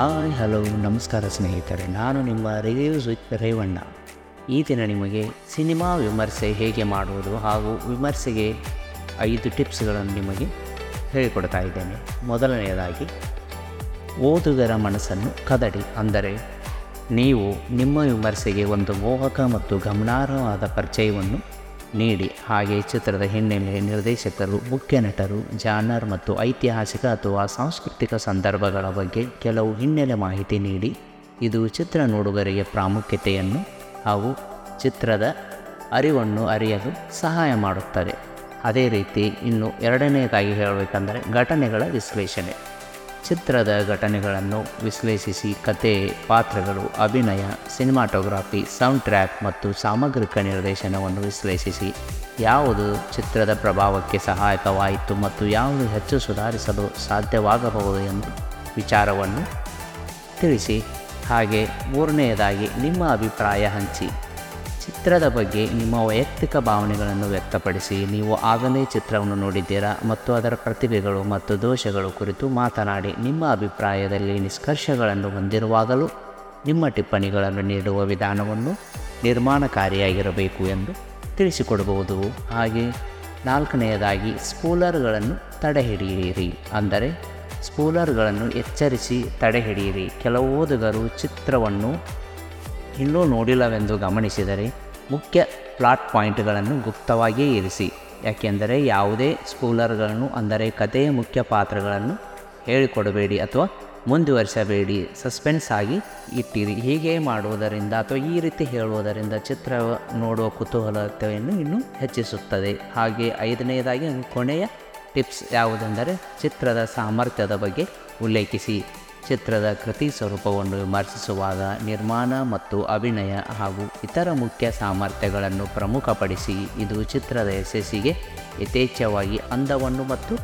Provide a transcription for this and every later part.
Hi, hello, ನಮಸ್ಕಾರ ಸ್ನೇಹಿತರೆ. ನಾನು ನಿಮ್ಮ ರಿವ್ಯೂಸ್ ವಿತ್ ರೇವಣ್ಣ. ಈ ದಿನ ನಿಮಗೆ ಸಿನಿಮಾ ವಿಮರ್ಶೆ ಹೇಗೆ ಮಾಡುವುದು ಹಾಗೂ ವಿಮರ್ಶೆಗೆ ಐದು ಟಿಪ್ಸ್ಗಳನ್ನು ನಿಮಗೆ ಹೇಳಿಕೊಡ್ತಾ ಇದ್ದೇನೆ. ಮೊದಲನೆಯದಾಗಿ, ಓದುಗರ ಮನಸ್ಸನ್ನು ಕದಡಿ. ಅಂದರೆ, ನೀವು ನಿಮ್ಮ ವಿಮರ್ಶೆಗೆ ಒಂದು ಮೋಹಕ ಮತ್ತು ಗಮನಾರ್ಹವಾದ ಪರಿಚಯವನ್ನು ನೀಡಿ. ಹಾಗೆ ಚಿತ್ರದ ಹಿನ್ನೆಲೆ ನಿರ್ದೇಶಕರು, ಮುಖ್ಯ ನಟರು, ಜಾನರ್ ಮತ್ತು ಐತಿಹಾಸಿಕ ಅಥವಾ ಸಾಂಸ್ಕೃತಿಕ ಸಂದರ್ಭಗಳ ಬಗ್ಗೆ ಕೆಲವು ಹಿನ್ನೆಲೆ ಮಾಹಿತಿ ನೀಡಿ. ಇದು ಚಿತ್ರ ನೋಡುಗರಿಗೆ ಪ್ರಾಮುಖ್ಯತೆಯನ್ನು ಹಾಗೂ ಚಿತ್ರದ ಅರಿವನ್ನು ಅರಿಯಲು ಸಹಾಯ ಮಾಡುತ್ತದೆ. ಅದೇ ರೀತಿ ಇನ್ನು ಎರಡನೆಯದಾಗಿ ಹೇಳಬೇಕಂದರೆ ಘಟನೆಗಳ ವಿಶ್ಲೇಷಣೆ. ಚಿತ್ರದ ಘಟನೆಗಳನ್ನು ವಿಶ್ಲೇಷಿಸಿ ಕತೆ, ಪಾತ್ರಗಳು, ಅಭಿನಯ, ಸಿನಿಮಾಟೋಗ್ರಫಿ, ಸೌಂಡ್ ಟ್ರ್ಯಾಕ್ ಮತ್ತು ಸಾಮಗ್ರಿಕ ನಿರ್ದೇಶನವನ್ನು ವಿಶ್ಲೇಷಿಸಿ. ಯಾವುದು ಚಿತ್ರದ ಪ್ರಭಾವಕ್ಕೆ ಸಹಾಯಕವಾಯಿತು ಮತ್ತು ಯಾವುದು ಹೆಚ್ಚು ಸುಧಾರಿಸಲು ಸಾಧ್ಯವಾಗಬಹುದು ಎಂದು ವಿಚಾರವನ್ನು ತಿಳಿಸಿ. ಹಾಗೆ ಮೂರನೆಯದಾಗಿ ನಿಮ್ಮ ಅಭಿಪ್ರಾಯ ಹಂಚಿ. ಚಿತ್ರದ ಬಗ್ಗೆ ನಿಮ್ಮ ವೈಯಕ್ತಿಕ ಭಾವನೆಗಳನ್ನು ವ್ಯಕ್ತಪಡಿಸಿ, ನೀವು ಆಗಲೇ ಚಿತ್ರವನ್ನು ನೋಡಿದ್ದೀರಾ ಮತ್ತು ಅದರ ಪ್ರತಿಭೆಗಳು ಮತ್ತು ದೋಷಗಳು ಕುರಿತು ಮಾತನಾಡಿ, ನಿಮ್ಮ ಅಭಿಪ್ರಾಯದಲ್ಲಿ ನಿಷ್ಕರ್ಷಗಳನ್ನು ಹೊಂದಿರುವಾಗಲೂ ನಿಮ್ಮ ಟಿಪ್ಪಣಿಗಳನ್ನು ನೀಡುವ ವಿಧಾನವನ್ನು ನಿರ್ಮಾಣಕಾರಿಯಾಗಿರಬೇಕು ಎಂದು ತಿಳಿಸಿಕೊಡಬಹುದು ಹಾಗೆ ನಾಲ್ಕನೆಯದಾಗಿ, ಸ್ಪೂಲರ್ಗಳನ್ನು ತಡೆಹಿಡಿಯಿರಿ. ಅಂದರೆ, ಸ್ಪೂಲರ್ಗಳನ್ನು ಎಚ್ಚರಿಸಿ ತಡೆಹಿಡಿಯಿರಿ. ಕೆಲವು ಓದುಗರು ಚಿತ್ರವನ್ನು ಇನ್ನೂ ನೋಡಿಲ್ಲವೆಂದು ಗಮನಿಸಿದರೆ ಮುಖ್ಯ ಪ್ಲಾಟ್ ಪಾಯಿಂಟ್ಗಳನ್ನು ಗುಪ್ತವಾಗಿಯೇ ಇರಿಸಿ, ಯಾಕೆಂದರೆ ಯಾವುದೇ ಸ್ಕೂಲರ್ಗಳನ್ನು ಅಂದರೆ ಕಥೆಯ ಮುಖ್ಯ ಪಾತ್ರಗಳನ್ನು ಹೇಳಿಕೊಡಬೇಡಿ ಅಥವಾ ಮುಂದುವರಿಸಬೇಡಿ, ಸಸ್ಪೆನ್ಸ್ ಆಗಿ ಇಟ್ಟಿರಿ. ಹೀಗೆ ಮಾಡುವುದರಿಂದ ಅಥವಾ ಈ ರೀತಿ ಹೇಳುವುದರಿಂದ ಚಿತ್ರ ನೋಡುವ ಕುತೂಹಲತೆಯನ್ನು ಇನ್ನೂ ಹೆಚ್ಚಿಸುತ್ತದೆ. ಹಾಗೆ ಐದನೆಯದಾಗಿ ಕೊನೆಯ ಟಿಪ್ಸ್ ಯಾವುದೆಂದರೆ ಚಿತ್ರದ ಸಾಮರ್ಥ್ಯದ ಬಗ್ಗೆ ಉಲ್ಲೇಖಿಸಿ. ಚಿತ್ರದ ಕೃತಿ ಸ್ವರೂಪವನ್ನು ವಿಮರ್ಶಿಸುವಾಗ ನಿರ್ಮಾಣ ಮತ್ತು ಅಭಿನಯ ಹಾಗೂ ಇತರ ಮುಖ್ಯ ಸಾಮರ್ಥ್ಯಗಳನ್ನು ಪ್ರಮುಖಪಡಿಸಿ ಇದು ಚಿತ್ರದ ಯಶಸ್ಸಿಗೆ ಯಥೇಚ್ಛವಾಗಿ ಅಂದವನ್ನು ಮತ್ತು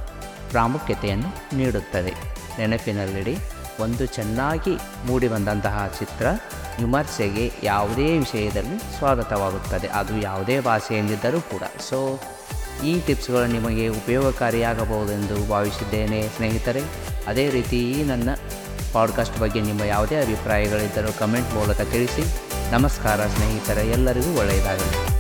ಪ್ರಾಮುಖ್ಯತೆಯನ್ನು ನೀಡುತ್ತದೆ. ನೆನಪಿನಲ್ಲಿಡಿ, ಒಂದು ಚೆನ್ನಾಗಿ ಮೂಡಿಬಂದಂತಹ ಚಿತ್ರ ವಿಮರ್ಶೆಗೆ ಯಾವುದೇ ವಿಷಯದಲ್ಲಿ ಸ್ವಾಗತವಾಗುತ್ತದೆ. ಅದು ಯಾವುದೇ ಭಾಷೆಯಲ್ಲಿದ್ದರೂ ಕೂಡ. ಸೊ ಈ ಟಿಪ್ಸ್ಗಳು ನಿಮಗೆ ಉಪಯೋಗಕಾರಿಯಾಗಬಹುದೆಂದು ಭಾವಿಸಿದ್ದೇನೆ ಸ್ನೇಹಿತರೆ. ಅದೇ ರೀತಿ ಈ ನನ್ನ ಪಾಡ್ಕಾಸ್ಟ್ ಬಗ್ಗೆ ನಿಮ್ಮ ಯಾವುದೇ ಅಭಿಪ್ರಾಯಗಳಿದ್ದರೂ ಕಮೆಂಟ್ ಮೂಲಕ ತಿಳಿಸಿ. ನಮಸ್ಕಾರ ಸ್ನೇಹಿತರೆ ಎಲ್ಲರಿಗೂ ಒಳ್ಳೆಯದಾಗಲಿ.